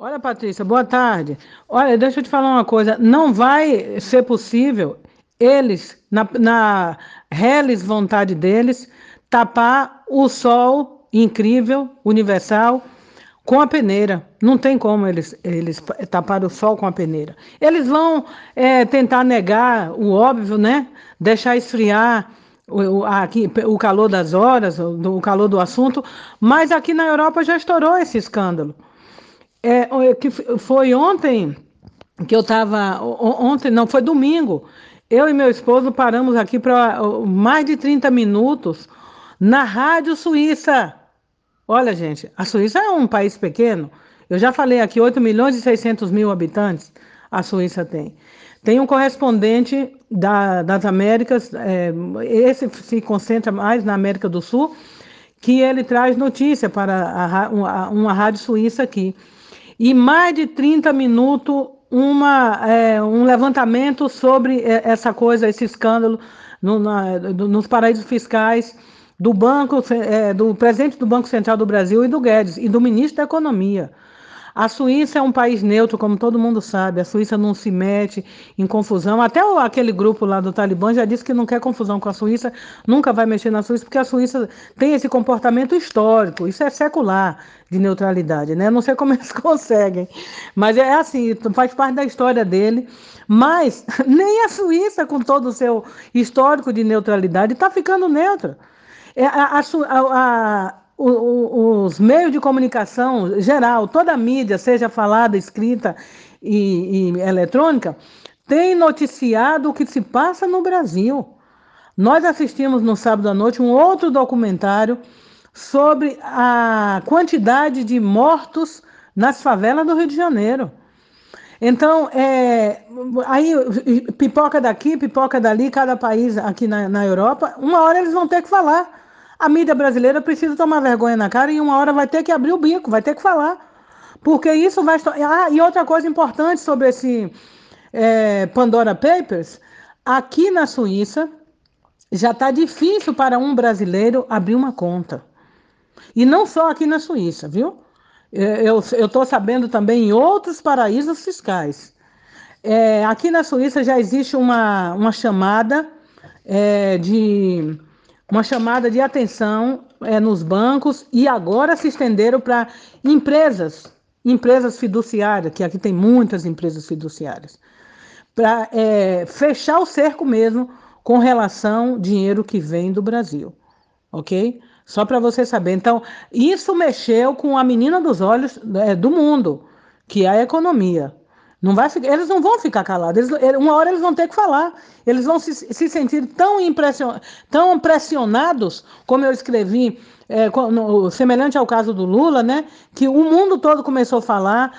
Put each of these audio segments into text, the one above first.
Olha, Patrícia, boa tarde. Olha, deixa eu te falar uma coisa. Não vai ser possível eles, na, na reles vontade deles, tapar o sol incrível, universal, com a peneira. Não tem como eles, eles tapar o sol com a peneira. Eles vão é, tentar negar o óbvio, né? Deixar esfriar o, aqui, o calor das horas, o, o calor do assunto, mas aqui na Europa já estourou esse escândalo. É, que foi ontem que eu estava. Ontem, não, foi domingo. Eu e meu esposo paramos aqui para mais de 30 minutos na Rádio Suíça. Olha, gente, a Suíça é um país pequeno. Eu já falei aqui, 8 milhões e 600 mil habitantes a Suíça tem. Tem um correspondente da, das Américas, é, esse se concentra mais na América do Sul, que ele traz notícia para a, uma rádio suíça aqui e mais de 30 minutos uma, é, um levantamento sobre é, essa coisa, esse escândalo no, na, nos paraísos fiscais do banco, é, do presidente do Banco Central do Brasil e do Guedes e do ministro da Economia. A Suíça é um país neutro, como todo mundo sabe. A Suíça não se mete em confusão. Até aquele grupo lá do Talibã já disse que não quer confusão com a Suíça, nunca vai mexer na Suíça, porque a Suíça tem esse comportamento histórico. Isso é secular de neutralidade, né? Não sei como eles conseguem, mas é assim, faz parte da história dele. Mas nem a Suíça, com todo o seu histórico de neutralidade, está ficando neutra. É, a, a, os meios de comunicação geral, toda a mídia, seja falada, escrita e, e eletrônica, tem noticiado o que se passa no Brasil. Nós assistimos no sábado à noite um outro documentário sobre a quantidade de mortos nas favelas do Rio de Janeiro. Então, é, aí pipoca daqui, pipoca dali, cada país aqui na, na Europa, uma hora eles vão ter que falar. A mídia brasileira precisa tomar vergonha na cara e uma hora vai ter que abrir o bico, vai ter que falar. Porque isso vai. Ah, e outra coisa importante sobre esse é, Pandora Papers: aqui na Suíça já está difícil para um brasileiro abrir uma conta. E não só aqui na Suíça, viu? É, eu estou sabendo também em outros paraísos fiscais. É, aqui na Suíça já existe uma, uma chamada é, de uma chamada de atenção é, nos bancos e agora se estenderam para empresas, empresas fiduciárias, que aqui tem muitas empresas fiduciárias, para é, fechar o cerco mesmo com relação ao dinheiro que vem do Brasil, ok? Só para você saber. Então, isso mexeu com a menina dos olhos é, do mundo, que é a economia. Não vai ficar, eles não vão ficar calados. Eles, uma hora eles vão ter que falar. Eles vão se, se sentir tão, impression, tão pressionados, como eu escrevi, é, no, semelhante ao caso do Lula, né? Que o mundo todo começou a falar,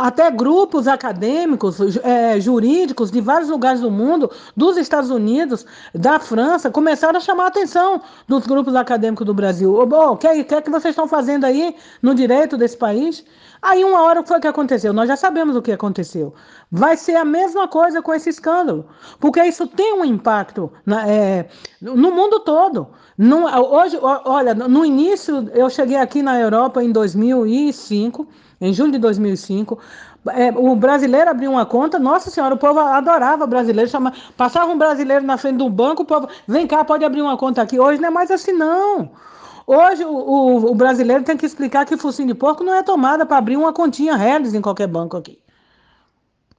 até grupos acadêmicos, é, jurídicos de vários lugares do mundo, dos Estados Unidos, da França, começaram a chamar a atenção dos grupos acadêmicos do Brasil. O que, que é que vocês estão fazendo aí no direito desse país? Aí uma hora foi o que aconteceu, nós já sabemos o que aconteceu. Vai ser a mesma coisa com esse escândalo, porque isso tem um impacto na, é, no mundo todo. No, hoje, olha, no início eu cheguei aqui na Europa em 2005, em julho de 2005. É, o brasileiro abriu uma conta, nossa senhora, o povo adorava brasileiro, chama, passava um brasileiro na frente do banco, o povo, vem cá, pode abrir uma conta aqui. Hoje não é mais assim, não. Hoje o, o, o brasileiro tem que explicar que focinho de porco não é tomada para abrir uma continha Reles em qualquer banco aqui.